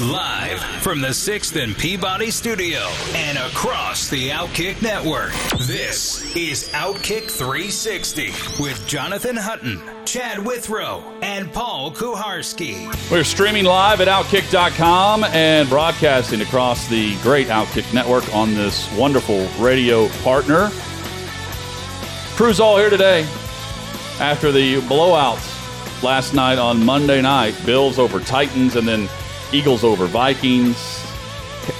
Live from the 6th and Peabody studio and across the Outkick network, this is Outkick 360 with Jonathan Hutton, Chad Withrow, and Paul Kuharsky. We're streaming live at Outkick.com and broadcasting across the great Outkick network on this wonderful radio partner. Crew's all here today after the blowouts last night on Monday night. Bills over Titans and then Eagles over Vikings.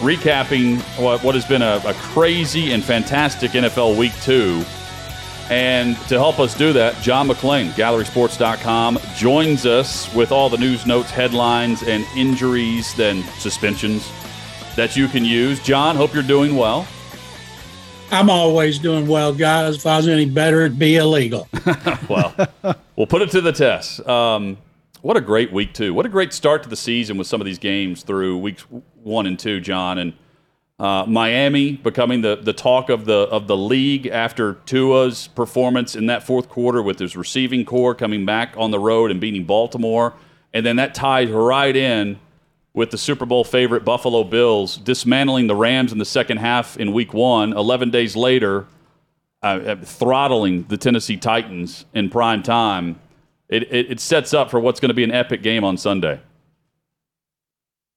Recapping what, what has been a, a crazy and fantastic NFL week two. And to help us do that, John McClain, GallerySports.com, joins us with all the news notes, headlines, and injuries, then suspensions that you can use. John, hope you're doing well. I'm always doing well, guys. If I was any better, it'd be illegal. well, we'll put it to the test. Um, what a great week two! What a great start to the season with some of these games through weeks one and two, John, and uh, Miami becoming the, the talk of the of the league after Tua's performance in that fourth quarter with his receiving corps coming back on the road and beating Baltimore, and then that tied right in with the Super Bowl favorite Buffalo Bills dismantling the Rams in the second half in Week One. Eleven days later, uh, throttling the Tennessee Titans in prime time it, it, it sets up for what's going to be an epic game on Sunday.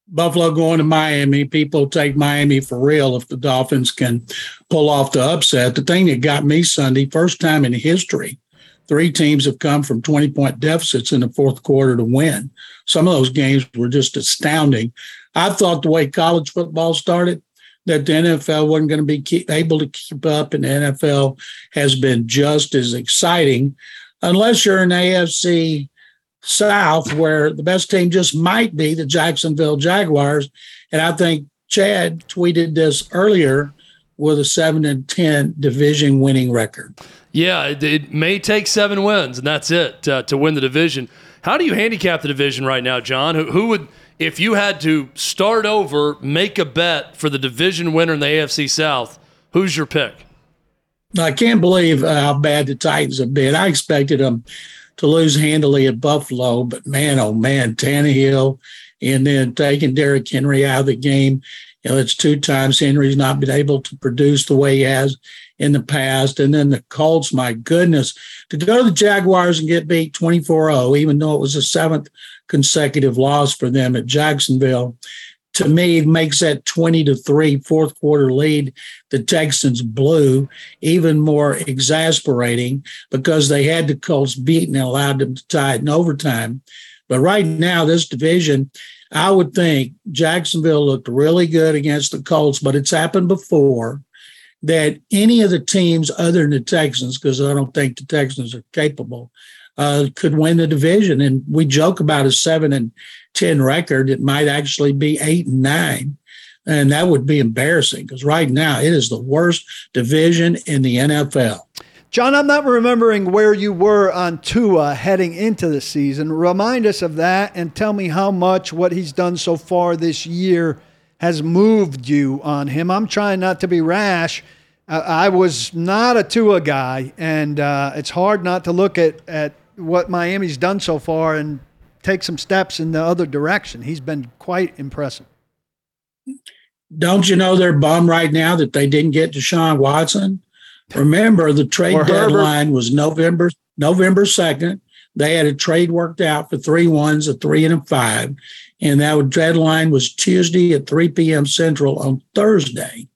Buffalo going to Miami. People take Miami for real if the Dolphins can pull off the upset. The thing that got me Sunday, first time in history, three teams have come from 20 point deficits in the fourth quarter to win. Some of those games were just astounding. I thought the way college football started, that the NFL wasn't going to be keep, able to keep up, and the NFL has been just as exciting unless you're in AFC South, where the best team just might be the Jacksonville Jaguars. And I think Chad tweeted this earlier with a seven and ten division winning record. Yeah, it, it may take seven wins, and that's it uh, to win the division. How do you handicap the division right now, John? Who, who, would, if you had to start over, make a bet for the division winner in the AFC South? Who's your pick? I can't believe how bad the Titans have been. I expected them to lose handily at Buffalo, but man, oh man, Tannehill, and then taking Derrick Henry out of the game. You know, it's two times Henry's not been able to produce the way he has in the past. And then the Colts, my goodness, to go to the Jaguars and get beat 24 0, even though it was the seventh consecutive loss for them at Jacksonville to me makes that 20 to 3 fourth quarter lead the Texans blew even more exasperating because they had the Colts beaten and allowed them to tie it in overtime. But right now, this division, I would think Jacksonville looked really good against the Colts, but it's happened before that any of the teams other than the Texans, because I don't think the Texans are capable, uh, could win the division. And we joke about a seven and 10 record, it might actually be eight and nine. And that would be embarrassing because right now it is the worst division in the NFL. John, I'm not remembering where you were on Tua heading into the season. Remind us of that and tell me how much what he's done so far this year has moved you on him. I'm trying not to be rash. I was not a Tua guy, and uh, it's hard not to look at, at what Miami's done so far and take some steps in the other direction. He's been quite impressive. Don't you know they're bummed right now that they didn't get Deshaun Watson? Remember, the trade deadline was November November second. They had a trade worked out for three ones, a three and a five, and that deadline was Tuesday at three p.m. Central on Thursday.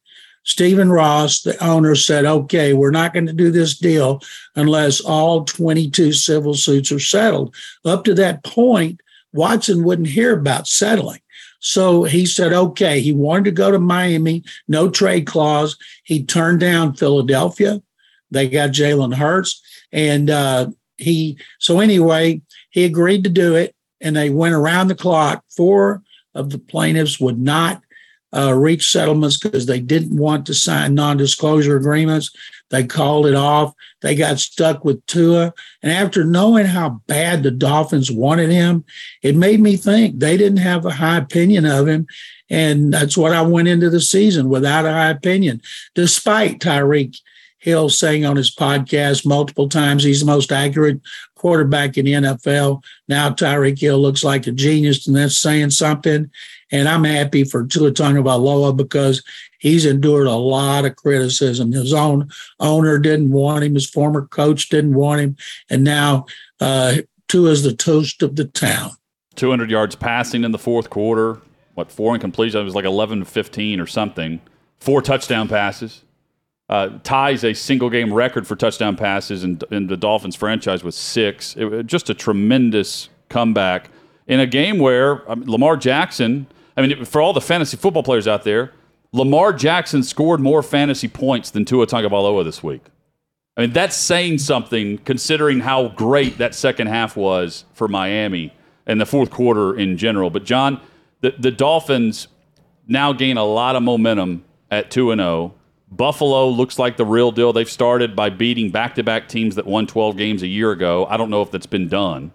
Stephen Ross, the owner, said, okay, we're not going to do this deal unless all 22 civil suits are settled. Up to that point, Watson wouldn't hear about settling. So he said, okay, he wanted to go to Miami, no trade clause. He turned down Philadelphia. They got Jalen Hurts. And uh, he, so anyway, he agreed to do it. And they went around the clock. Four of the plaintiffs would not uh, reach settlements because they didn't want to sign non-disclosure agreements. They called it off. They got stuck with Tua. And after knowing how bad the Dolphins wanted him, it made me think they didn't have a high opinion of him. And that's what I went into the season without a high opinion, despite Tyreek Hill saying on his podcast multiple times he's the most accurate quarterback in the NFL. Now Tyreek Hill looks like a genius, and that's saying something. And I'm happy for Tua Tagovailoa because he's endured a lot of criticism. His own owner didn't want him, his former coach didn't want him, and now uh, Tua is the toast of the town. 200 yards passing in the fourth quarter. What four incompletions? It was like 11 to 15 or something. Four touchdown passes uh, ties a single game record for touchdown passes in, in the Dolphins franchise with six. It, just a tremendous comeback in a game where I mean, Lamar Jackson, I mean, for all the fantasy football players out there, Lamar Jackson scored more fantasy points than Tua Tagovailoa this week. I mean, that's saying something considering how great that second half was for Miami and the fourth quarter in general. But, John, the, the Dolphins now gain a lot of momentum at 2 and 0 Buffalo looks like the real deal. They've started by beating back to back teams that won 12 games a year ago. I don't know if that's been done.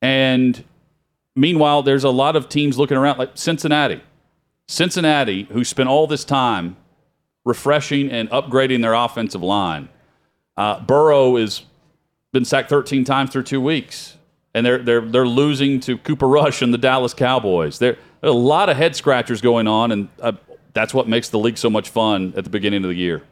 And meanwhile, there's a lot of teams looking around like Cincinnati. Cincinnati, who spent all this time refreshing and upgrading their offensive line. Uh, Burrow has been sacked 13 times through two weeks, and they're, they're, they're losing to Cooper Rush and the Dallas Cowboys. There, are a lot of head scratchers going on, and uh, that's what makes the league so much fun at the beginning of the year.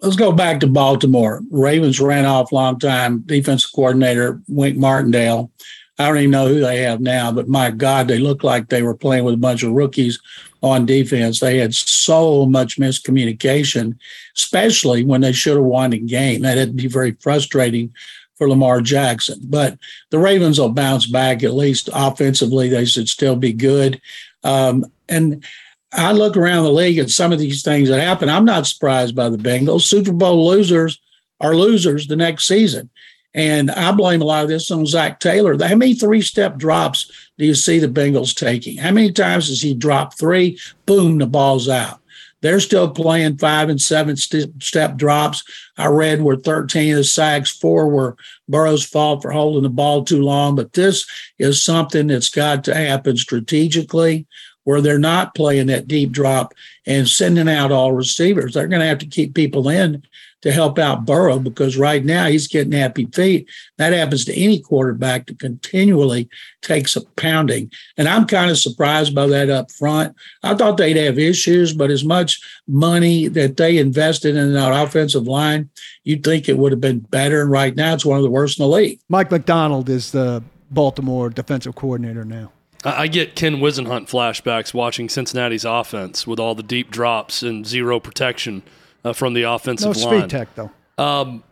Let's go back to Baltimore. Ravens ran off long time defensive coordinator Wink Martindale. I don't even know who they have now, but my God, they look like they were playing with a bunch of rookies on defense. They had so much miscommunication, especially when they should have won the game. That had to be very frustrating for Lamar Jackson. But the Ravens will bounce back, at least offensively. They should still be good. Um, and I look around the league at some of these things that happen. I'm not surprised by the Bengals. Super Bowl losers are losers the next season. And I blame a lot of this on Zac Taylor. How many three step drops do you see the Bengals taking? How many times does he drop three? Boom, the ball's out. They're still playing five and seven st- step drops. I read where 13 of the sacks, four were Burrow's fault for holding the ball too long. But this is something that's got to happen strategically where they're not playing that deep drop and sending out all receivers. They're going to have to keep people in to help out Burrow because right now he's getting happy feet. That happens to any quarterback that continually takes a pounding. And I'm kind of surprised by that up front. I thought they'd have issues, but as much money that they invested in that offensive line, you'd think it would have been better. And right now it's one of the worst in the league. Mike Macdonald is the Baltimore defensive coordinator now. I get Ken Whisenhunt flashbacks watching Cincinnati's offense with all the deep drops and zero protection uh, from the offensive no line. speed tech though. Um,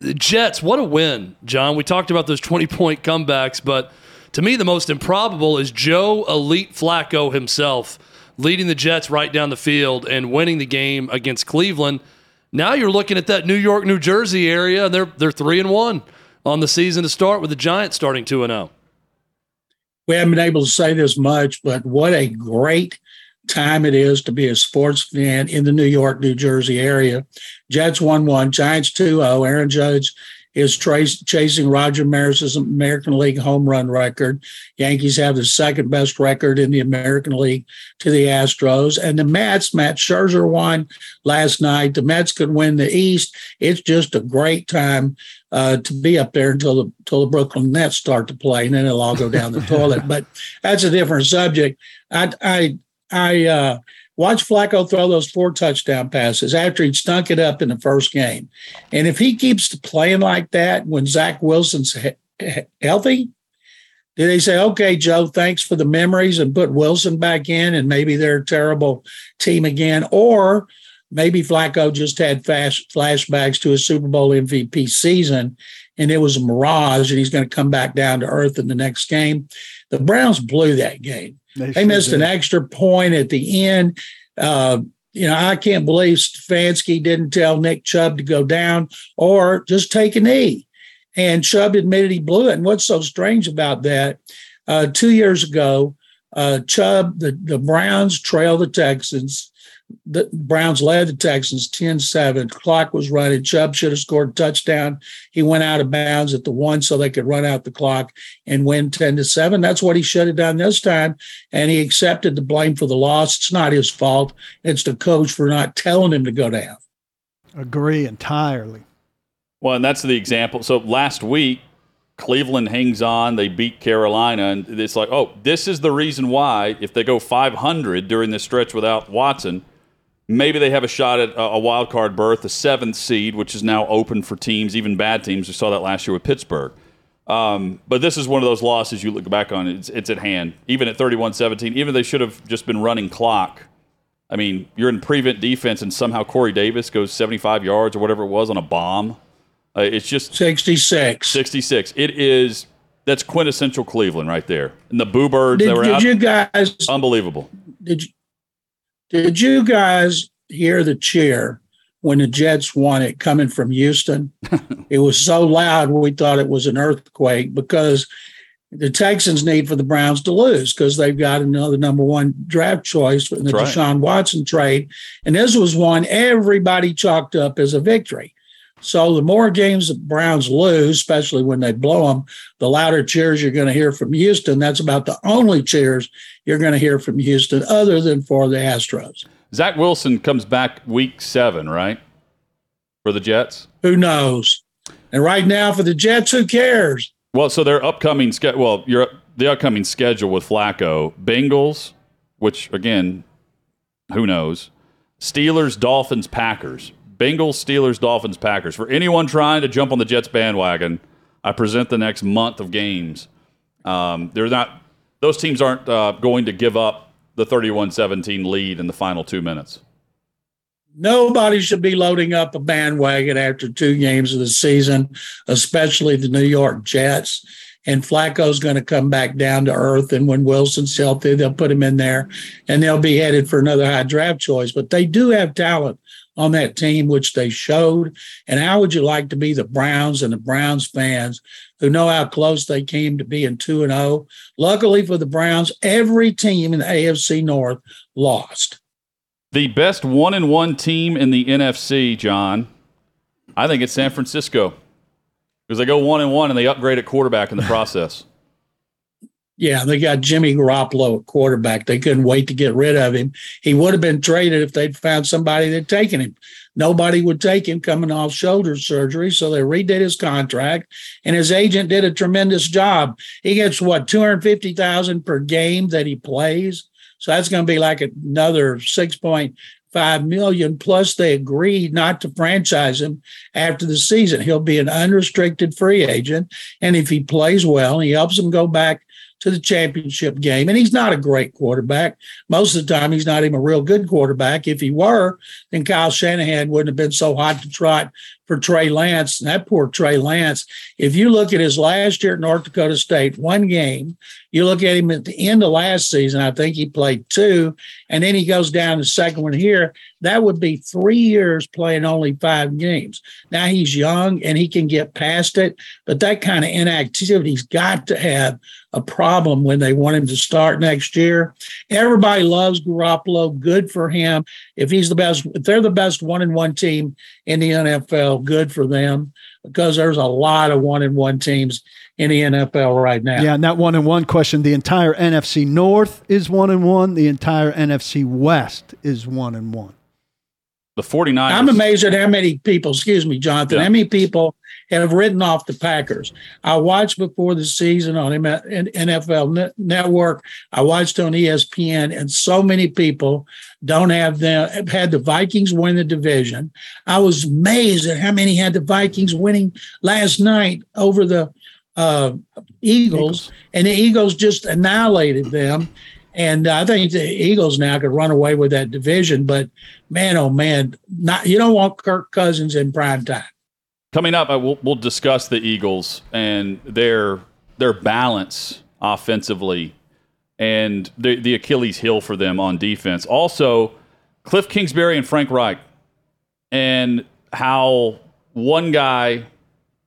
the Jets, what a win, John. We talked about those 20 point comebacks, but to me, the most improbable is Joe Elite Flacco himself leading the Jets right down the field and winning the game against Cleveland. Now you're looking at that New York, New Jersey area, and they're they're three and one on the season to start with the Giants starting two and zero. Oh we haven't been able to say this much, but what a great time it is to be a sports fan in the New York, New Jersey area. Jets 1 1, Giants 2 0. Aaron Judge is trace, chasing Roger Maris's American League home run record. Yankees have the second best record in the American League to the Astros. And the Mets, Max Scherzer won last night. The Mets could win the East. It's just a great time uh, to be up there until the until the Brooklyn Nets start to play, and then it'll all go down the toilet. But that's a different subject. I I I uh, watched Flacco throw those four touchdown passes after he'd stunk it up in the first game, and if he keeps playing like that when Zach Wilson's he- healthy. Do they say, okay, Joe, thanks for the memories and put Wilson back in and maybe they're a terrible team again? Or maybe Flacco just had fast flashbacks to a Super Bowl MVP season and it was a mirage and he's going to come back down to earth in the next game. The Browns blew that game. They, they sure missed did. an extra point at the end. Uh, you know, I can't believe Stefanski didn't tell Nick Chubb to go down or just take a knee. And Chubb admitted he blew it. And what's so strange about that? Uh, two years ago, Uh, Chubb, the, the Browns trail the Texans. The Browns led the Texans 10 7. Clock was running. Chubb should have scored a touchdown. He went out of bounds at the one so they could run out the clock and win 10 to 7. That's what he should have done this time. And he accepted the blame for the loss. It's not his fault. It's the coach for not telling him to go down. Agree entirely. Well, and that's the example. So last week, Cleveland hangs on. They beat Carolina, and it's like, oh, this is the reason why if they go 500 during this stretch without Watson, maybe they have a shot at a wild card berth, a seventh seed, which is now open for teams, even bad teams. We saw that last year with Pittsburgh. Um, but this is one of those losses you look back on, it's, it's at hand. Even at 31 17, even they should have just been running clock. I mean, you're in prevent defense, and somehow Corey Davis goes 75 yards or whatever it was on a bomb. Uh, it's just 66. 66. It is that's quintessential Cleveland right there. And the Boo Birds Did, that were did out, you guys unbelievable. did you, did you guys hear the cheer when the Jets won it coming from Houston? it was so loud we thought it was an earthquake because the Texans need for the Browns to lose because they've got another number one draft choice in the That's right. Deshaun Watson trade. And this was one everybody chalked up as a victory. So the more games the Browns lose, especially when they blow them, the louder cheers you're going to hear from Houston. That's about the only cheers you're going to hear from Houston, other than for the Astros. Zach Wilson comes back week seven, right? For the Jets. Who knows? And right now for the Jets, who cares? Well, so their upcoming schedule. Well, your the upcoming schedule with Flacco, Bengals, which again, who knows? Steelers, Dolphins, Packers. Bengals, Steelers, Dolphins, Packers. For anyone trying to jump on the Jets bandwagon, I present the next month of games. Um, they're not; those teams aren't uh, going to give up the 31-17 lead in the final two minutes. Nobody should be loading up a bandwagon after two games of the season, especially the New York Jets. And Flacco's going to come back down to earth. And when Wilson's healthy, they'll put him in there and they'll be headed for another high draft choice. But they do have talent on that team, which they showed. And how would you like to be the Browns and the Browns fans who know how close they came to being 2 and 0? Luckily for the Browns, every team in the AFC North lost. The best one and one team in the NFC, John, I think it's San Francisco. Because they go one and one and they upgrade at quarterback in the process. Yeah, they got Jimmy Garoppolo at quarterback. They couldn't wait to get rid of him. He would have been traded if they'd found somebody that'd taken him. Nobody would take him coming off shoulder surgery, so they redid his contract, and his agent did a tremendous job. He gets what two hundred fifty thousand per game that he plays, so that's going to be like another six point five million. Plus, they agreed not to franchise him after the season. He'll be an unrestricted free agent, and if he plays well, he helps them go back to the championship game. And he's not a great quarterback. Most of the time, he's not even a real good quarterback. If he were, then Kyle Shanahan wouldn't have been so hot to trot for Trey Lance. And that poor Trey Lance, if you look at his last year at North Dakota State, one game, you look at him at the end of last season, I think he played two, and then he goes down the second one here. That would be three years playing only five games. Now he's young and he can get past it, but that kind of inactivity's got to have a problem when they want him to start next year. Everybody loves Garoppolo. Good for him. If he's the best, if they're the best one and one team in the NFL, good for them because there's a lot of one and one teams in the NFL right now. Yeah, and that one and one question. The entire NFC North is one and one. The entire NFC West is one and one. The 49ers. I'm amazed at how many people, excuse me, Jonathan, Yeah. how many people have written off the Packers. I watched before the season on NFL Network. I watched on ESPN, and so many people don't have them have had the Vikings win the division. I was amazed at how many had the Vikings winning last night over the uh, Eagles, and the Eagles just annihilated them. And I think the Eagles now could run away with that division, but man, oh man, not you don't want Kirk Cousins in prime time. Coming up, I will, we'll discuss the Eagles and their their balance offensively and the, the Achilles heel for them on defense. Also, Cliff Kingsbury and Frank Reich and how one guy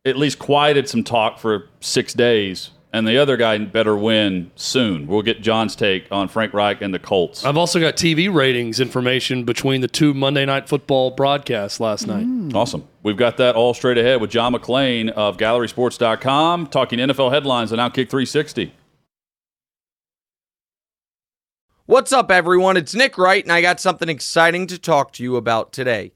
at least quieted some talk for six days and the other guy better win soon. We'll get John's take on Frank Reich and the Colts. I've also got TV ratings information between the two Monday Night Football broadcasts last night. Mm. Awesome. We've got that all straight ahead with John McClain of GallerySports.com talking NFL headlines on Outkick 360. What's up, everyone? It's Nick Wright, and I got something exciting to talk to you about today.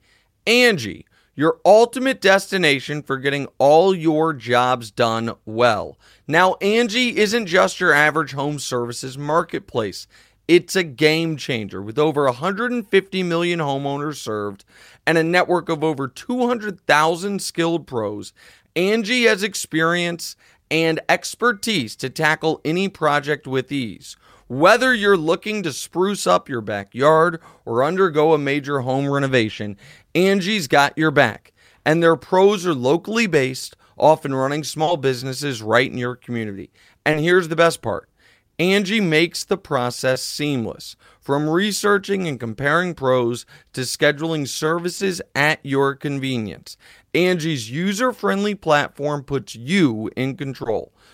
Angie, your ultimate destination for getting all your jobs done well. Now, Angie isn't just your average home services marketplace. It's a game changer with over 150 million homeowners served and a network of over 200,000 skilled pros. Angie has experience and expertise to tackle any project with ease. Whether you're looking to spruce up your backyard or undergo a major home renovation, Angie's got your back. And their pros are locally based, often running small businesses right in your community. And here's the best part Angie makes the process seamless. From researching and comparing pros to scheduling services at your convenience, Angie's user friendly platform puts you in control.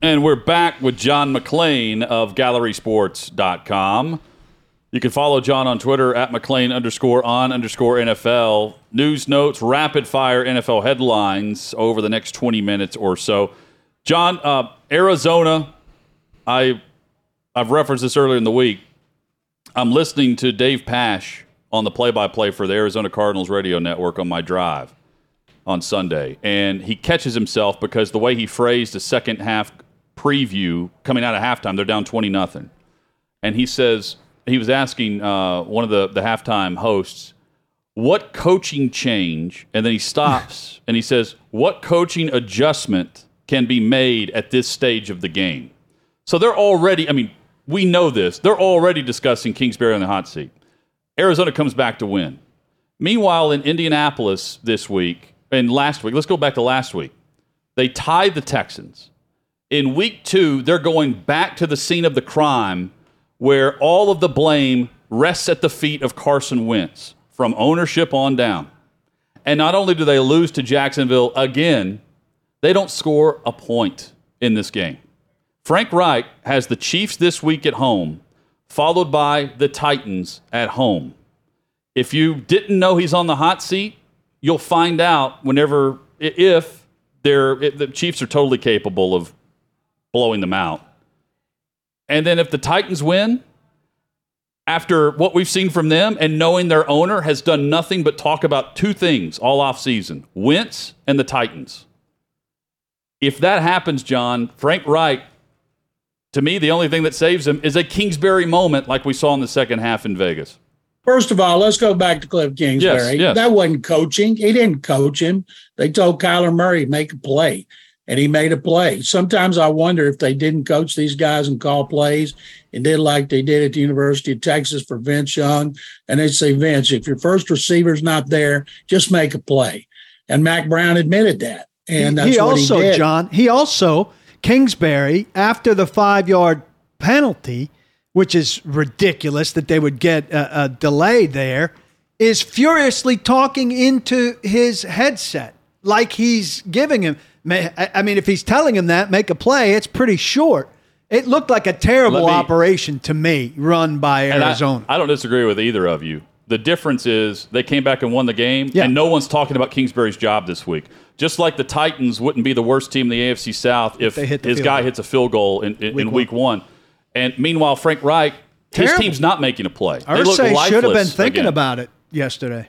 And we're back with John McClain of GallerySports.com. You can follow John on Twitter at McClain underscore on underscore NFL. News notes, rapid fire NFL headlines over the next 20 minutes or so. John, uh, Arizona, I, I've referenced this earlier in the week. I'm listening to Dave Pasch on the play by play for the Arizona Cardinals radio network on my drive on Sunday. And he catches himself because the way he phrased the second half preview coming out of halftime, they're down 20 nothing. And he says, he was asking uh, one of the, the halftime hosts, what coaching change? And then he stops and he says, what coaching adjustment can be made at this stage of the game? So they're already, I mean, we know this. They're already discussing Kingsbury on the hot seat. Arizona comes back to win. Meanwhile, in Indianapolis this week, and last week, let's go back to last week, they tied the Texans. In week two, they're going back to the scene of the crime where all of the blame rests at the feet of Carson Wentz from ownership on down. And not only do they lose to Jacksonville again, they don't score a point in this game. Frank Reich has the Chiefs this week at home, followed by the Titans at home. If you didn't know he's on the hot seat, you'll find out whenever, if they're, if the Chiefs are totally capable of blowing them out. And then if the Titans win, after what we've seen from them and knowing their owner has done nothing but talk about two things all off season Wentz and the Titans. If that happens, John, Frank Reich, to me, the only thing that saves him is a Kingsbury moment like we saw in the second half in Vegas. First of all, let's go back to Cliff Kingsbury. Yes, yes. That wasn't coaching. He didn't coach him. They told Kyler Murray make a play, and he made a play. Sometimes I wonder if they didn't coach these guys and call plays and did like they did at the University of Texas for Vince Young, and they'd say, Vince, if your first receiver's not there, just make a play. And Mack Brown admitted that, and that's he what also, he. John, he also, Kingsbury, after the five yard penalty, which is ridiculous that they would get a, a delay there, is furiously talking into his headset like he's giving him. I mean, if he's telling him that, make a play, it's pretty short. It looked like a terrible me- operation to me, run by And I- Arizona. I, don't disagree with either of you. The difference is they came back and won the game, Yeah. and no one's talking about Kingsbury's job this week. Just like the Titans wouldn't be the worst team in the AFC South if, the his guy goal. hits a field goal in, in, Week in week one. And meanwhile, Frank Reich, his team's not making a play. Irsay should have been thinking again. about it yesterday.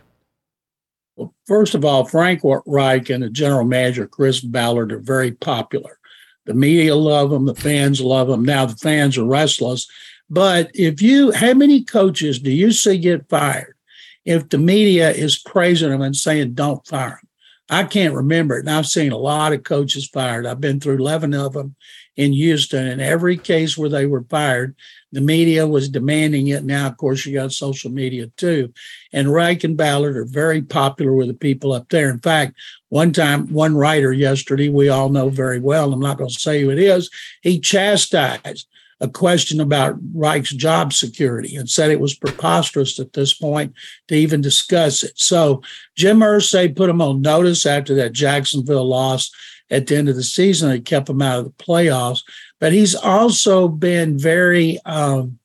Well, first of all, Frank Reich and the general manager, Chris Ballard, are very popular. The media love them, the fans love them. Now the fans are restless. But if you, how many coaches do you see get fired if the media is praising them and saying, don't fire them? I can't remember it. And I've seen a lot of coaches fired. I've been through 11 of them in Houston. In every case where they were fired, the media was demanding it. Now, of course, you got social media too. And Reich and Ballard are very popular with the people up there. In fact, one time, one writer yesterday, we all know very well, I'm not going to say who it is, he chastised a question about Reich's job security and said it was preposterous at this point to even discuss it. So Jim Irsay put him on notice after that Jacksonville loss at the end of the season. It kept him out of the playoffs. But he's also been very, um,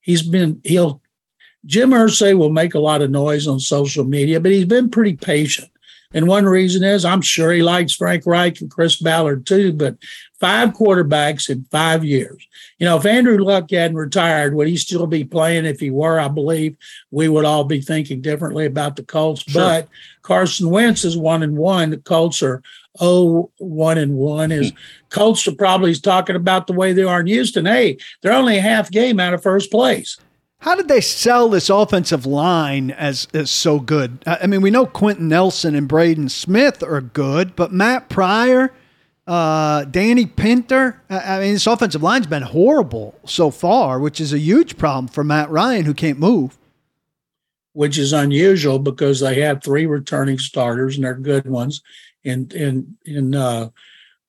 he's been, he'll, Jim Irsay will make a lot of noise on social media, but he's been pretty patient. And one reason is I'm sure he likes Frank Reich and Chris Ballard too, but five quarterbacks in five years. You know, if Andrew Luck hadn't retired, would he still be playing? If he were, I believe we would all be thinking differently about the Colts. Sure. But Carson Wentz is one and one. The Colts are oh one and one. Is hmm. Colts are probably talking about the way they are in Houston. Hey, they're only a half game out of first place. How did they sell this offensive line as, as so good? I mean, we know Quenton Nelson and Braden Smith are good, but Matt Pryor, uh, Danny Pinter, I mean, this offensive line's been horrible so far, which is a huge problem for Matt Ryan, who can't move. Which is unusual because they have three returning starters and they're good ones. And, in in uh,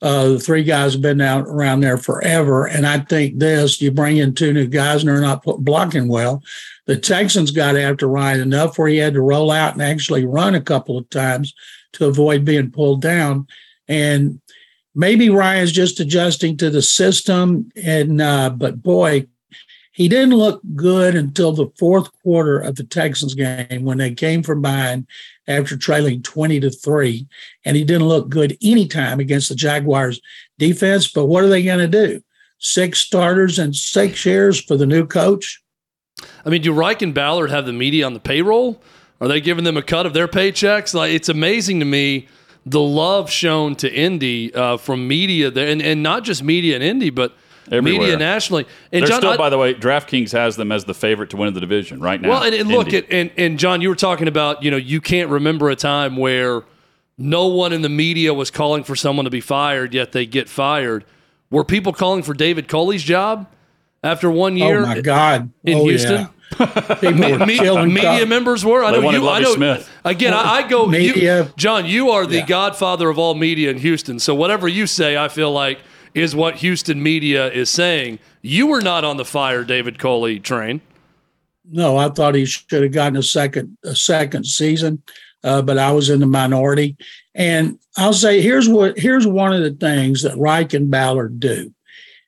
uh, the three guys have been out around there forever. And I think this, you bring in two new guys and they're not blocking well. The Texans got after Ryan enough where he had to roll out and actually run a couple of times to avoid being pulled down. And maybe Ryan's just adjusting to the system. And, uh, but boy, he didn't look good until the fourth quarter of the Texans game when they came from behind after trailing 20 to 3. And he didn't look good anytime against the Jaguars defense. But what are they going to do? Six starters and six shares for the new coach? I mean, do Reich and Ballard have the media on the payroll? Are they giving them a cut of their paychecks? Like, it's amazing to me the love shown to Indy uh, from media there, and, and not just media in Indy, but Everywhere. media nationally. And They're John, still, I, by the way, DraftKings has them as the favorite to win the division right now. Well, and, and look, at, and, and John, you were talking about, you know, you can't remember a time where no one in the media was calling for someone to be fired, yet they get fired. Were people calling for David Culley's job after one oh, year? Oh my God! In oh, Houston. Yeah. Me, media members were. I know you. I know. Smith. Again, I, I go. Media. You, John, you are the yeah. godfather of all media in Houston. So whatever you say, I feel like is what Houston media is saying. You were not on the fire David Culley train. No, I thought he should have gotten a second a second season, uh, but I was in the minority. And I'll say here's what here's one of the things that Reich and Ballard do.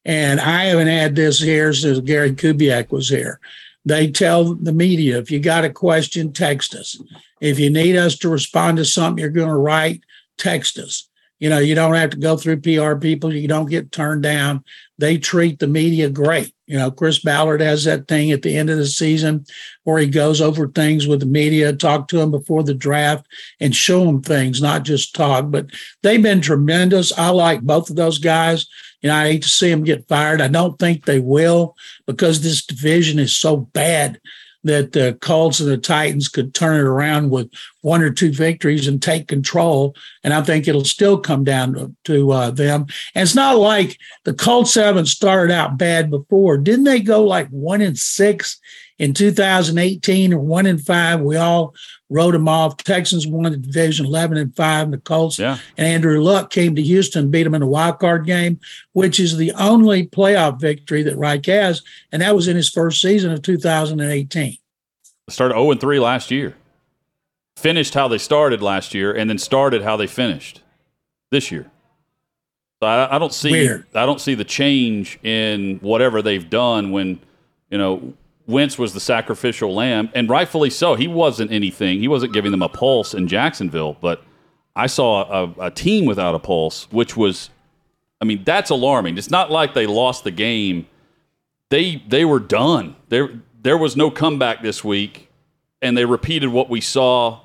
And I haven't had this here since Gary Kubiak was here. They tell the media if you got a question, text us. If you need us to respond to something you're going to write, text us. You know, you don't have to go through PR people. You don't get turned down. They treat the media great. You know, Chris Ballard has that thing at the end of the season where he goes over things with the media, talk to them before the draft and show them things, not just talk. But they've been tremendous. I like both of those guys. You know, I hate to see them get fired. I don't think they will because this division is so bad that the Colts and the Titans could turn it around with one or two victories and take control. And I think it'll still come down to, to uh, them. And it's not like the Colts haven't started out bad before. Didn't they go like one and six in 2018 or one and five? We all wrote them off. Texans won the division 11 and five. And the Colts yeah. and Andrew Luck came to Houston, beat them in a wild card game, which is the only playoff victory that Reich has. And that was in his first season of 2018. Started 0 and 3 last year. Finished how they started last year, and then started how they finished this year. So I, I don't see Weird. I don't see the change in whatever they've done when you know Wentz was the sacrificial lamb, and rightfully so. He wasn't anything. He wasn't giving them a pulse in Jacksonville, but I saw a, a team without a pulse, which was, I mean, that's alarming. It's not like they lost the game. They they were done. There there was no comeback this week, and they repeated what we saw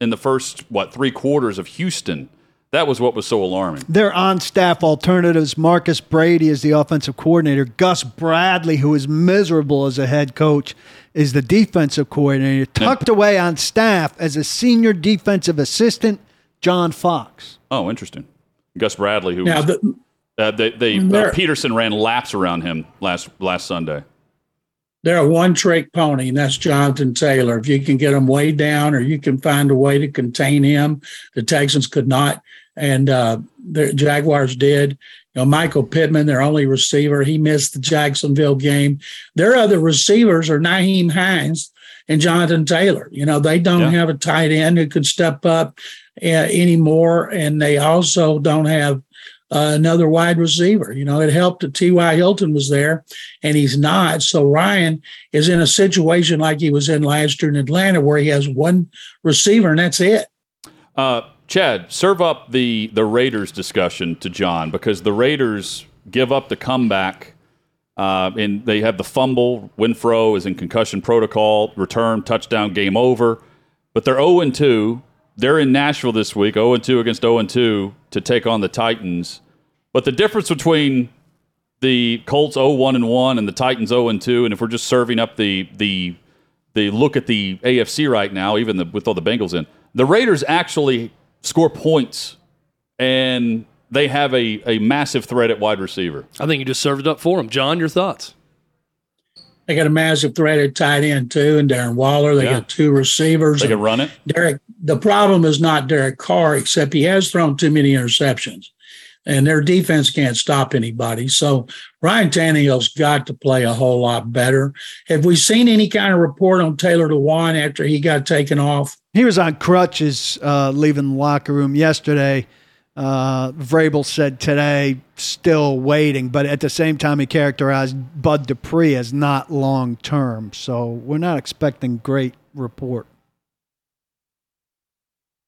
in the first what three quarters of Houston. That was what was so alarming. Their on staff alternatives Marcus Brady is the offensive coordinator. Gus Bradley, who is miserable as a head coach, is the defensive coordinator. Tucked away on staff as a senior defensive assistant, John Fox. Oh, interesting. Gus Bradley, who Now, was, the, uh, they, they uh, Pederson ran laps around him last last Sunday. they're a one trick pony, and that's Jonathan Taylor. If you can get him way down or you can find a way to contain him, the Texans could not. And uh, the Jaguars did. You know, Michael Pittman, their only receiver, he missed the Jacksonville game. Their other receivers are Nyheim Hines and Jonathan Taylor. You know, they don't Yeah. have a tight end who could step up uh, anymore. And they also don't have uh, another wide receiver. You know, it helped that T.Y. Hilton was there and he's not. So Ryan is in a situation like he was in last year in Atlanta where he has one receiver and that's it. Uh, Chad, serve up the the Raiders discussion to John because the Raiders give up the comeback, uh, and they have the fumble. Renfrow is in concussion protocol. Return touchdown, game over. But they're zero and two. They're in Nashville this week, zero and two against zero and two to take on the Titans. But the difference between the Colts 0-1 and 1 and the Titans 0 and 2 and if we're just serving up the the the look at the AFC right now even the, with all the Bengals in the Raiders actually score points and they have a, a massive threat at wide receiver. I think you just served it up for him. John, your thoughts? They got a massive threat at tight end too, and Darren Waller. They Yeah. got two receivers. They can run it. Derek, the problem is not Derek Carr, except he has thrown too many interceptions, and their defense can't stop anybody. So Ryan Tannehill's got to play a whole lot better. Have we seen any kind of report on Taylor Lewan after he got taken off? He was on crutches uh, leaving the locker room yesterday. Uh, Vrabel said today, still waiting, but at the same time, he characterized Bud Dupree as not long term. So we're not expecting great report.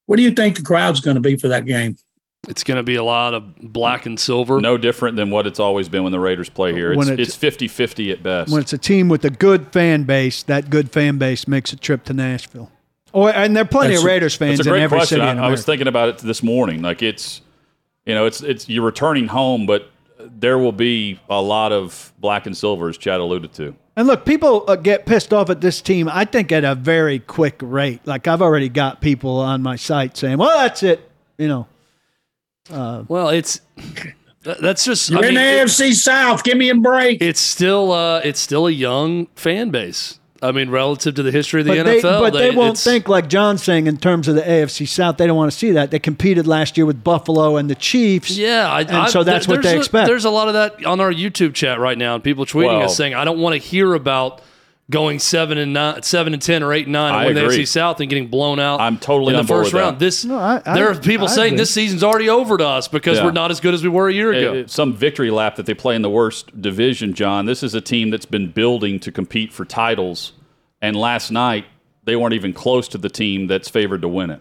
What do you think the crowd's going to be for that game? It's going to be a lot of black and silver. No different than what it's always been when the Raiders play here. It's, When it- it's 50-50 at best. When it's a team with a good fan base, that good fan base makes a trip to Nashville. Or and there are plenty That's of Raiders fans That's a in great every question. city in I, I was thinking about it this morning. Like it's, you know, it's it's you're returning home, but there will be a lot of black and silver, as Chad alluded to. And look, people uh, get pissed off at this team. I think at a very quick rate. Like I've already got people on my site saying, "Well, that's it," you know. Well, it's that's just. You're I in mean, the it- AFC South. Give me a break. it's still uh, it's still a young fan base. I mean, relative to the history of the But NFL, they, but they, won't think like John's saying in terms of the AFC South. They don't want to see that. They competed last year with Buffalo and the Chiefs. Yeah, I, And I, so that's there- what they there's a- expect. There's a lot of that on our YouTube chat right now, and people tweeting Well- us saying, "I don't want to hear about going seven and nine, seven and ten, or eight and nine, I and win the agree. AFC South and getting blown out." I'm totally in the board first with round. that. This No, I- I- there are people I saying agree. this season's already over to us because Yeah. we're not as good as we were a year ago. It- it- some victory lap that they play in the worst division, John. This is a team that's been building to compete for titles, and last night they weren't even close to the team that's favored to win it.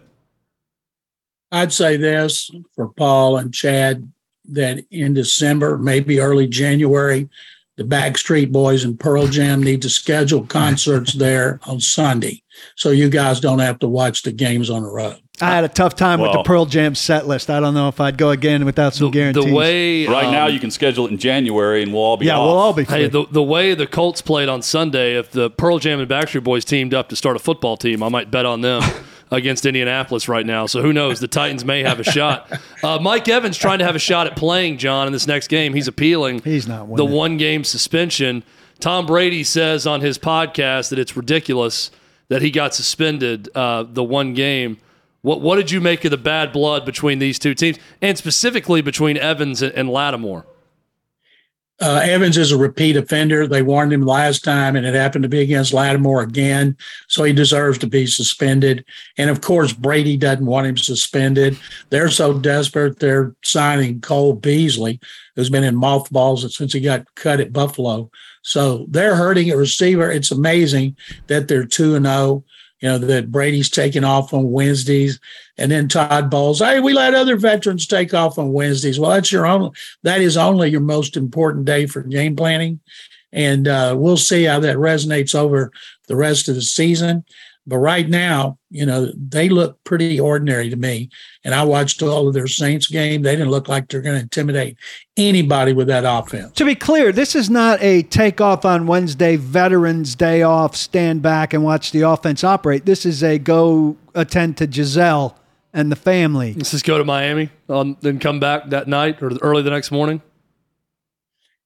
I'd say this for Paul and Chad that in December, maybe early January, the Backstreet Boys and Pearl Jam need to schedule concerts there on Sunday. So you guys don't have to watch the games on the road. I had a tough time with the Pearl Jam set list. I don't know if I'd go again without some the, guarantees. the way Right um, now, you can schedule it in January, and we'll all be yeah, off. we'll all be. Hey, the, the way the Colts played on Sunday, if the Pearl Jam and Backstreet Boys teamed up to start a football team, I might bet on them against Indianapolis right now. So who knows? The Titans may have a shot. Uh, Mike Evans trying to have a shot at playing John in this next game. He's appealing. He's not the one game suspension. Tom Brady says on his podcast that it's ridiculous that he got suspended uh, the one game. What what did you make of the bad blood between these two teams, and specifically between Evans and, and Lattimore? Uh, Evans is a repeat offender. They warned him last time, and it happened to be against Lattimore again. So he deserves to be suspended. And of course, Brady doesn't want him suspended. They're so desperate, they're signing Cole Beasley, who's been in mothballs since he got cut at Buffalo. So they're hurting a receiver. It's amazing that they're 2 and 0. You know, that Brady's taking off on Wednesdays. And then Todd Bowles, hey, we let other veterans take off on Wednesdays. Well, that's your own, that is only your most important day for game planning. And uh, we'll see how that resonates over the rest of the season. But right now, you know, they look pretty ordinary to me. And I watched all of their Saints game. They didn't look like they're going to intimidate anybody with that offense. To be clear, this is not a take off on Wednesday, Veterans Day off, stand back and watch the offense operate. This is a go attend to Gisele and the family. Let's just go to Miami, um, then come back that night or early the next morning.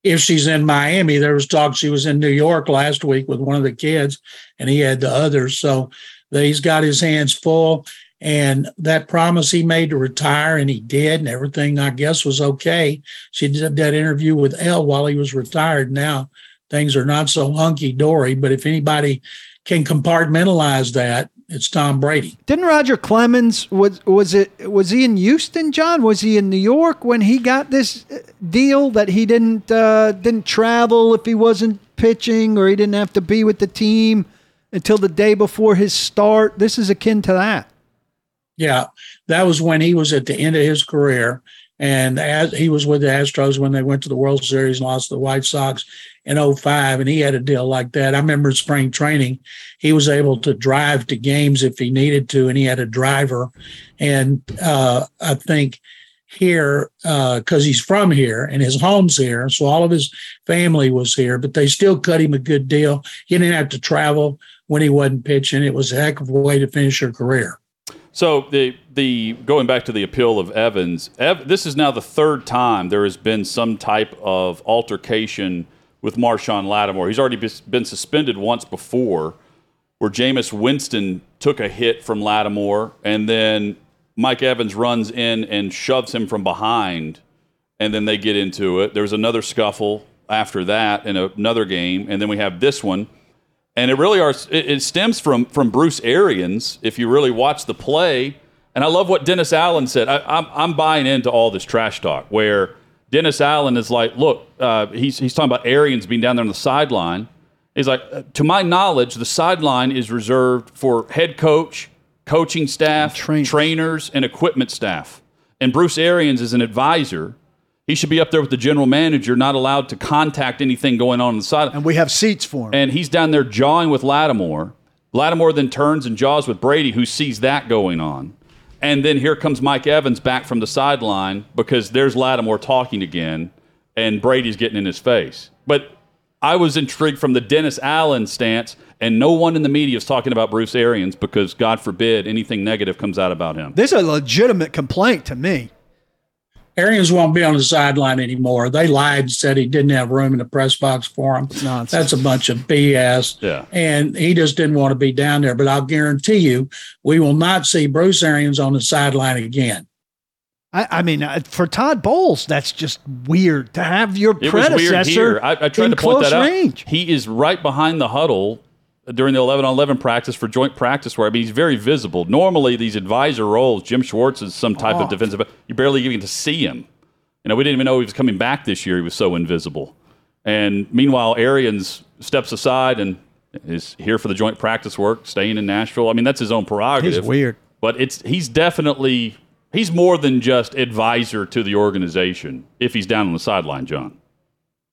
If she's in Miami, there was talk she was in New York last week with one of the kids, and he had the others. So he's got his hands full. And that promise he made to retire, and he did, and everything I guess was okay. She did that interview with Elle while he was retired. Now things are not so hunky dory, but if anybody can compartmentalize that, it's Tom Brady. Didn't Roger Clemens was was it was he in Houston, John? Was he in New York when he got this uh, deal that he didn't uh, didn't travel if he wasn't pitching or he didn't have to be with the team until the day before his start? This is akin to that. Yeah, that was when he was at the end of his career. And as he was with the Astros when they went to the World Series and lost to the White Sox in 05, and he had a deal like that. I remember spring training, he was able to drive to games if he needed to, and he had a driver. And uh, I think here, because uh, he's from here and his home's here, so all of his family was here, but they still cut him a good deal. He didn't have to travel when he wasn't pitching. It was a heck of a way to finish your career. So the the going back to the appeal of Evans, Ev, this is now the third time there has been some type of altercation with Marshawn Lattimore. He's already been suspended once before, where Jameis Winston took a hit from Lattimore, and then Mike Evans runs in and shoves him from behind, and then they get into it. There was another scuffle after that in another game, and then we have this one and it really are. It, it, stems from from Bruce Arians. If you really watch the play, and I love what Dennis Allen said. I, I'm I'm buying into all this trash talk where Dennis Allen is like, look, uh, he's he's talking about Arians being down there on the sideline. He's like, uh, to my knowledge, the sideline is reserved for head coach, coaching staff, trainers. trainers, and equipment staff. And Bruce Arians is an advisor he should be up there with the general manager, not allowed to contact anything going on on the side. And we have seats for him. And he's down there jawing with Lattimore. Lattimore then turns and jaws with Brady, who sees that going on. And then here comes Mike Evans back from the sideline because there's Lattimore talking again, and Brady's getting in his face. But I was intrigued from the Dennis Allen stance, and no one in the media is talking about Bruce Arians because, God forbid, anything negative comes out about him. This is a legitimate complaint to me. Arians won't be on the sideline anymore. They lied and said he didn't have room in the press box for him. Nonsense. That's a bunch of BS. Yeah. And he just didn't want to be down there. But I'll guarantee you, we will not see Bruce Arians on the sideline again. I, I mean, uh, for Todd Bowles, that's just weird to have your it predecessor. I, I, tried to point that range. out. He is right behind the huddle during the 11 on 11 practice for joint practice where I mean he's very visible. Normally these advisor roles, Jim Schwartz is some type oh. of defensive. You barely even get to see him. You know, we didn't even know he was coming back this year. He was so invisible. And meanwhile, Arians steps aside and is here for the joint practice work, staying in Nashville. I mean, that's his own prerogative. He's weird, but it's he's definitely he's more than just advisor to the organization if he's down on the sideline, John.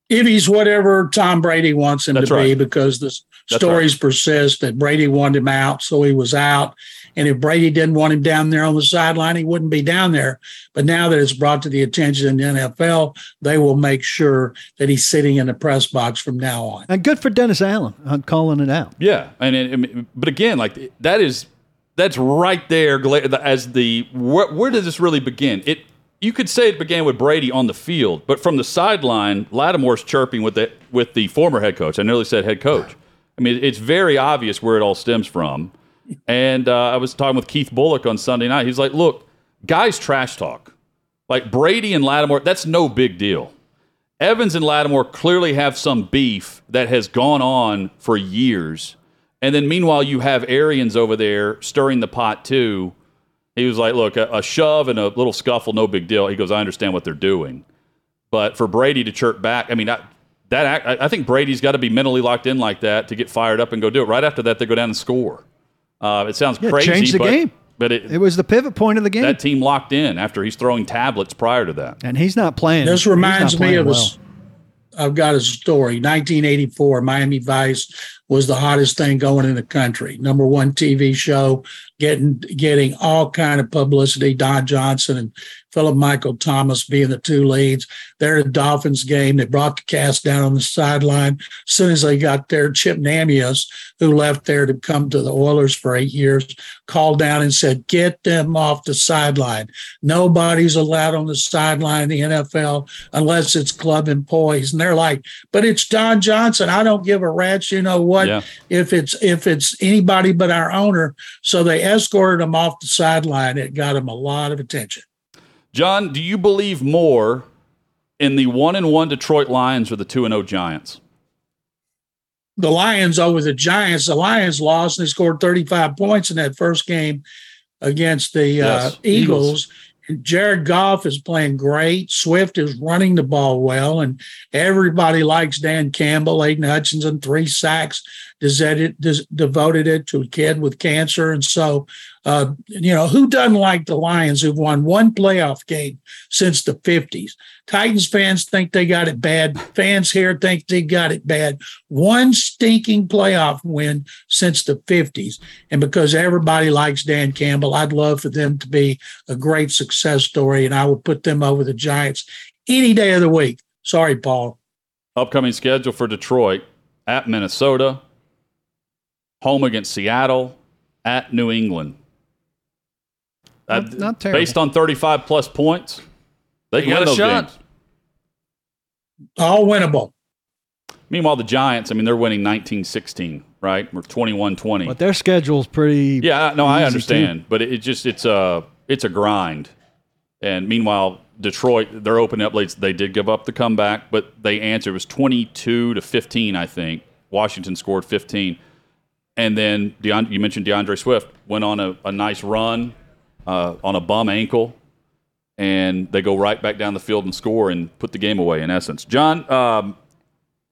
If he's whatever Tom Brady wants him that's to right. be, because the that's stories right. persist that Brady wanted him out, so he was out. And if Brady didn't want him down there on the sideline, he wouldn't be down there. But now that it's brought to the attention of the NFL, they will make sure that he's sitting in the press box from now on. And good for Dennis Allen on calling it out. Yeah, and it, but again, like that is that's right there as the where, where does this really begin? It you could say it began with Brady on the field, but from the sideline, Lattimore's chirping with the with the former head coach. I nearly said head coach. I mean, it's very obvious where it all stems from. And uh, I was talking with Keith Bulluck on Sunday night. He's like, look, guys trash talk. Like Brady and Lattimore, that's no big deal. Evans and Lattimore clearly have some beef that has gone on for years. And then meanwhile, you have Arians over there stirring the pot too. He was like, look, a, a shove and a little scuffle, no big deal. He goes, I understand what they're doing. But for Brady to chirp back, I mean, I, that I think Brady's got to be mentally locked in like that to get fired up and go do it. Right after that, they go down and score. Uh, it sounds yeah, crazy, changed the but, game. But it, it was the pivot point of the game. That team locked in after he's throwing tablets prior to that, and he's not playing. This reminds me of well. I've got a story. 1984, Miami Vice was the hottest thing going in the country. Number one TV show, getting getting all kind of publicity. Don Johnson and Philip Michael Thomas being the two leads. They're the Dolphins game. They brought the cast down on the sideline. As soon as they got there, Chip Namias, who left there to come to the Oilers for eight years, called down and said, "Get them off the sideline. Nobody's allowed on the sideline in the NFL unless it's club employees." And they're like, "But it's Don Johnson. I don't give a rat's. You know what? Yeah. If it's if it's anybody but our owner." So they escorted him off the sideline. It got him a lot of attention. John, do you believe more in the one and one Detroit Lions or the two and zero Giants? the Lions over the Giants. The Lions lost and they scored 35 points in that first game against the Yes, uh, Eagles. And Jared Goff is playing great. Swift is running the ball well, and everybody likes Dan Campbell. Aiden Hutchinson, three sacks, devoted, it to a kid with cancer. And so, uh, you know, who doesn't like the Lions who've won one playoff game since the 50s? Titans fans think they got it bad. Fans here think they got it bad. One stinking playoff win since the 50s. And because everybody likes Dan Campbell, I'd love for them to be a great success story. And I would put them over the Giants any day of the week. Sorry, Paul. Upcoming schedule for Detroit at Minnesota, home against Seattle, at New England. Not- Uh, not terrible. Based on 35 plus points, they You can got win a those shot. games. All winnable. Meanwhile, the Giants, I mean, they're winning 19 16, right? Or 21 20. But their schedule's pretty. Yeah, no, I easy, understand, but it, it just it's a it's a grind. And meanwhile, Detroit they're opening up late. They did give up the comeback, but they answered. It was twenty two to fifteen, I think. Washington scored fifteen, and then Deon, you mentioned DeAndre Swift went on a, a nice run uh, on a bum ankle, and they go right back down the field and score and put the game away. In essence, John. Um,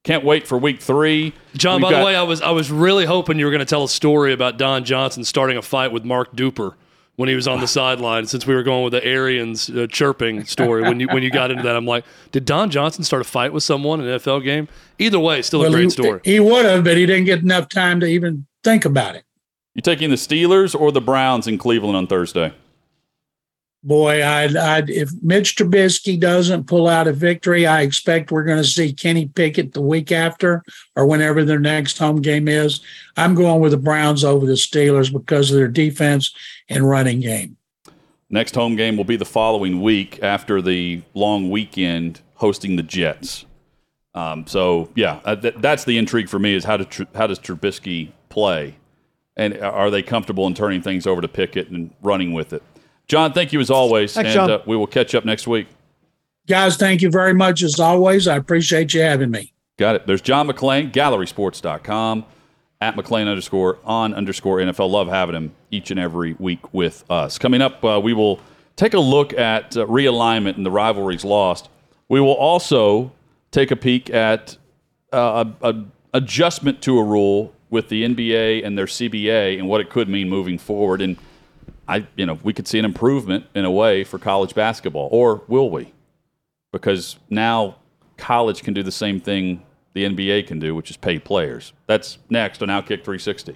can't wait for week three. John, We've by got- the way, I was I was really hoping you were going to tell a story about Don Johnson starting a fight with Mark Duper when he was on the sideline. Since we were going with the Arians uh, chirping story, when you when you got into that, I'm like, did Don Johnson start a fight with someone in an NFL game? Either way, still a Well, great he, story. He would have, but he didn't get enough time to even think about it. you taking the Steelers or the Browns in Cleveland on Thursday? Boy, I'd, I'd, if Mitch Trubisky doesn't pull out a victory, I expect we're going to see Kenny Pickett the week after or whenever their next home game is. I'm going with the Browns over the Steelers because of their defense and running game. Next home game will be the following week after the long weekend hosting the Jets. Um, so yeah, uh, th- that's the intrigue for me is how, Tr- how does Trubisky play, and are they comfortable in turning things over to Pickett and running with it? John, thank you as always, Thanks, and uh, we will catch up next week. Guys, thank you very much as always. I appreciate you having me. Got it. There's John McClain, GallerySports.com, at McClain underscore on underscore NFL. Love having him each and every week with us. Coming up, uh, we will take a look at uh, realignment and the rivalries lost. We will also take a peek at uh, a, a adjustment to a rule with the NBA and their CBA and what it could mean moving forward. And I, you know, we could see an improvement in a way for college basketball, or will we? because now college can do the same thing the NBA can do, which is pay players. That's next on Outkick 360.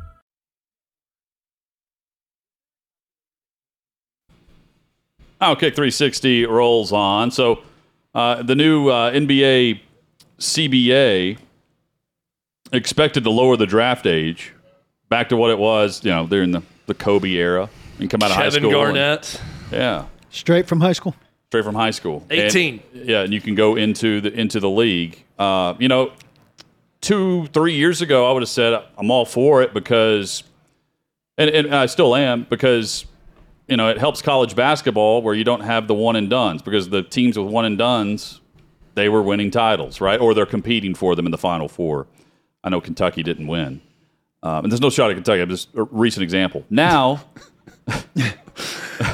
Outkick 360 rolls on. So uh, the new uh, NBA CBA expected to lower the draft age back to what it was, you know, during the, the Kobe era and come out of high Kevin school. and- Garnett, yeah. Straight from high school. straight from high school. 18. And- yeah, and you can go into the into the league. Uh, you know, two three years ago, I would have said I'm all for it because, and, and I still am because, you know, it helps college basketball where you don't have the one and dones because the teams with one and dones they were winning titles, right? Or they're competing for them in the Final Four. I know Kentucky didn't win. Um, and there's no shot at Kentucky. I'm just a recent example. Now,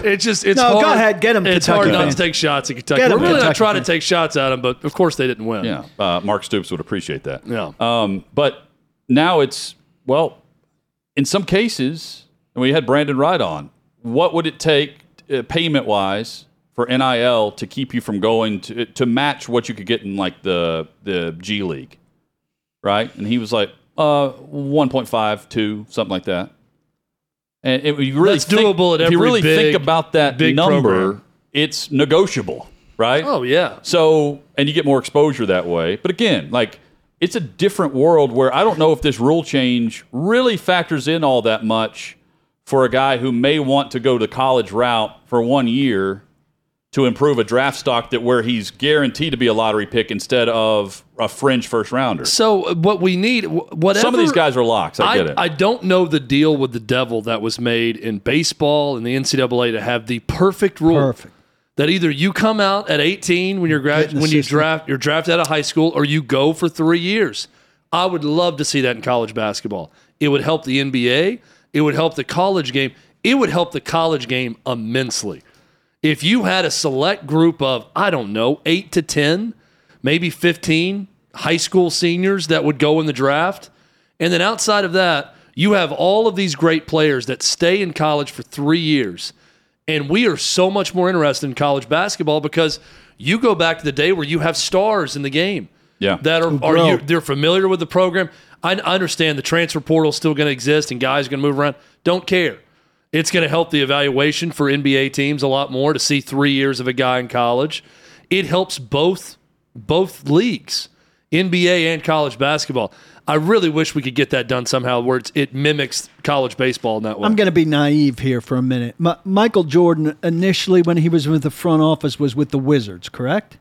It's just it's No, hard. go ahead, get 'em, It's Kentucky hard not fans. to take shots at Kentucky. Get 'em, We're really not Kentucky trying to take shots at them, but of course they didn't win. yeah, uh, Mark Stoops would appreciate that. Yeah. Um, but now it's well, in some cases, and we had Brandon Wright on. What would it take, uh, payment wise, for NIL to keep you from going to to match what you could get in like the the G League, right? And he was like, uh, one point five, two, something like that. And if you really That's think, doable at if you really big- think about that big number, program. it's negotiable, right? Oh yeah. So, and you get more exposure that way. But again, like it's a different world where I don't know if this rule change really factors in all that much for a guy who may want to go the college route for one year to improve a draft stock that where he's guaranteed to be a lottery pick instead of a fringe first rounder. So uh, what we need, whatever. Some of these guys are locks. I get it. I don't know the deal with the devil that was made in baseball and the NCAA to have the perfect rule. Perfect. That either you come out at 18 when you're grad- Get in when you system. draft you're drafted out of high school or you go for 3 years. I would love to see that in college basketball. It would help the NBA, it would help the college game. It would help the college game immensely. If you had a select group of I don't know, 8 to 10, maybe 15 high school seniors that would go in the draft, and then outside of that, you have all of these great players that stay in college for three years. And we are so much more interested in college basketball because you go back to the day where you have stars in the game Yeah. that are, are you, they're familiar with the program. I, I understand the transfer portal is still going to exist and guys are going to move around. Don't care. It's going to help the evaluation for NBA teams a lot more to see three years of a guy in college. It helps both both leagues, NBA and college basketball. I really wish we could get that done somehow where it's, it mimics college baseball in that way. I'm going to be naive here for a minute. M- Michael Jordan initially, when he was with the front office, was with the Wizards, correct?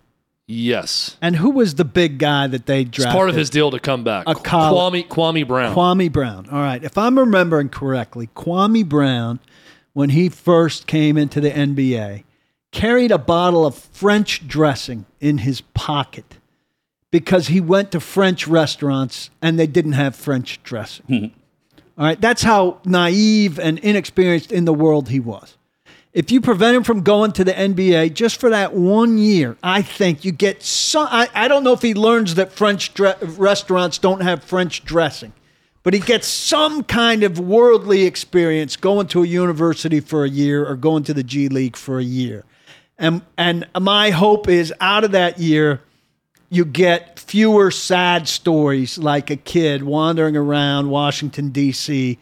Yes. And who was the big guy that they drafted? It's part of his deal to come back. A coll- Kwame, Kwame Brown. Kwame Brown. All right. If I'm remembering correctly, Kwame Brown, when he first came into the NBA, carried a bottle of French dressing in his pocket because he went to French restaurants and they didn't have French dressing. All right. That's how naive and inexperienced in the world he was. If you prevent him from going to the NBA just for that one year, I think you get some. I, I don't know if he learns that French dre- restaurants don't have French dressing, but he gets some kind of worldly experience going to a university for a year or going to the G League for a year. And, and my hope is out of that year, you get fewer sad stories like a kid wandering around Washington, D.C.,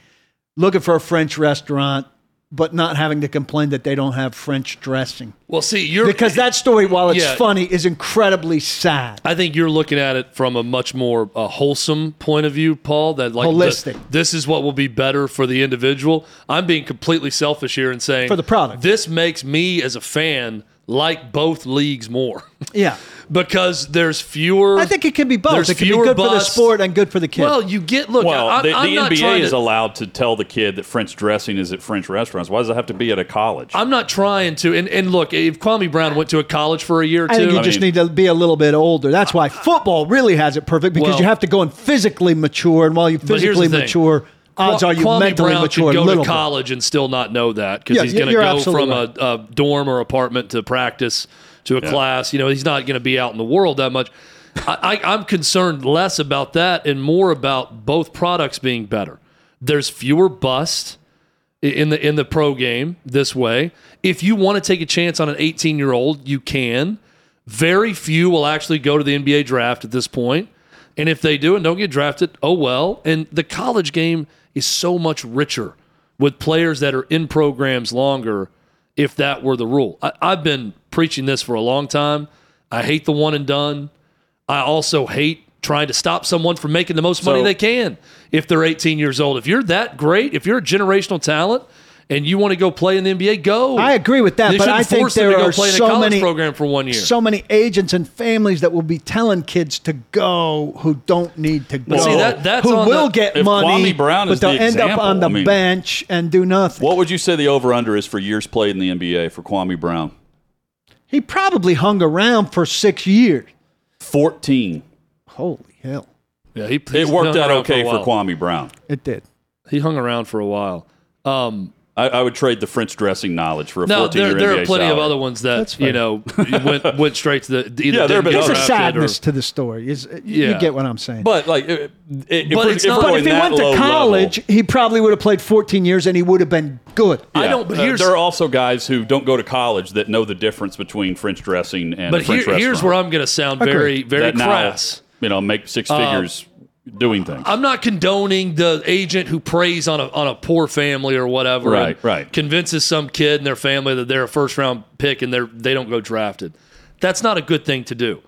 looking for a French restaurant, but not having to complain that they don't have French dressing. well, see, you're Because that story, while it's Yeah. funny, is incredibly sad. I think you're looking at it from a much more uh, wholesome point of view, Paul. That like the- Holistic. this is what will be better for the individual. I'm being completely selfish here and saying For the product. This makes me as a fan like both leagues more Yeah. because there's fewer. I think it can be both. There's It can be fewer good for the sport and good for the kid. Well, you get look. Well, I, the, I'm the not NBA is to, allowed to tell the kid that French dressing is at French restaurants. Why does it have to be at a college? I'm not trying to. And, and look, if Kwame Brown went to a college for a year or I think two, you I just mean- need to be a little bit older. That's why football really has it perfect because Well- you have to go and physically mature. And while you physically the thing. mature, odds Kwa- are you Kwame mentally Brown mature could a go little to bit. college and still not know that because Yeah, he's going to go absolutely from a, a dorm or apartment to practice to a class. You know, he's not going to be out in the world that much. I, I, I'm concerned less about that and more about both products being better. There's fewer busts in the in the pro game this way. If you want to take a chance on an 18 year old, you can. Very few will actually go to the NBA draft at this point. And if they do and don't get drafted, oh well. And the college game is so much richer with players that are in programs longer if that were the rule. I, I've been preaching this for a long time. I hate the one and done. I also hate trying to stop someone from making the most money So- they can if they're 18 years old. If you're that great, if you're a generational talent and you want to go play in the NBA, go. I agree with that, You but shouldn't I think force them there to go are play in a so college many program for one year. so many agents and families that will be telling kids to go who don't need to go. see, that- that's who will the- get money, Brown but they'll the end up on the I mean- bench and do nothing. what would you say the over under is for years played in the NBA for Kwame Brown? He probably hung around for six years. 14. Holy hell. Yeah, he, It worked out okay a for, while. Kwame Brown. It did. He hung around for a while. Um, I, I would trade the French dressing knowledge for a no, 14 there, year there NBA are plenty of other ones that That's fair. you know went went straight to the either Yeah, there have been get There's a others. drafted or- sadness to the story. Is you get what I'm saying? But like, if, if But we're, it's if not- But if he went to college, level, he probably would have played 14 years and he would have been good. I don't- but uh, there are also guys who don't go to college that know the difference between French dressing and But a French here, here's where I'm going to sound very very that now, you know, make six figures doing things. I'm not condoning the agent who preys on a on a poor family or whatever. Right, right. Convinces some kid and their family that they're a first round pick and they're they don't go drafted. That's not a good thing to do.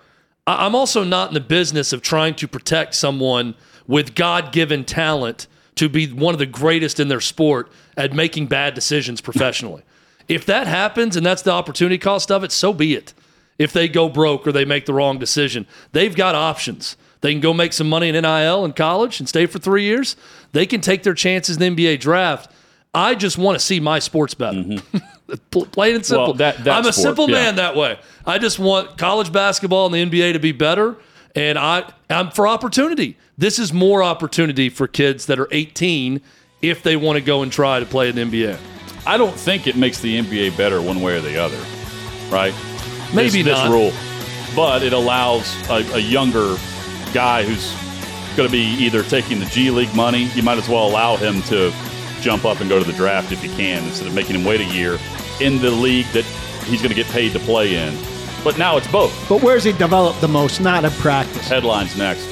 I- I'm also not in the business of trying to protect someone with God given talent to be one of the greatest in their sport at making bad decisions professionally. if that happens and that's the opportunity cost of it, so be it. If they go broke or they make the wrong decision, they've got options. They can go make some money in NIL in college and stay for three years. They can take their chances in the NBA draft. I just want to see my sports better. Pl- Plain and simple. Mm-hmm. Well, that- that I'm a simple yeah. man that way. I just want college basketball and the NBA to be better. And I, I'm for opportunity. This is more opportunity for kids that are 18 if they want to go and try to play in the NBA. I don't think it makes the NBA better one way or the other, right? Maybe this, not. this rule, but it allows a, a younger guy who's going to be either taking the G League money. You might as well allow him to jump up and go to the draft if you can, instead of making him wait a year in the league that he's going to get paid to play in. But now it's both. But where's he developed the most? Not in practice. Headlines next.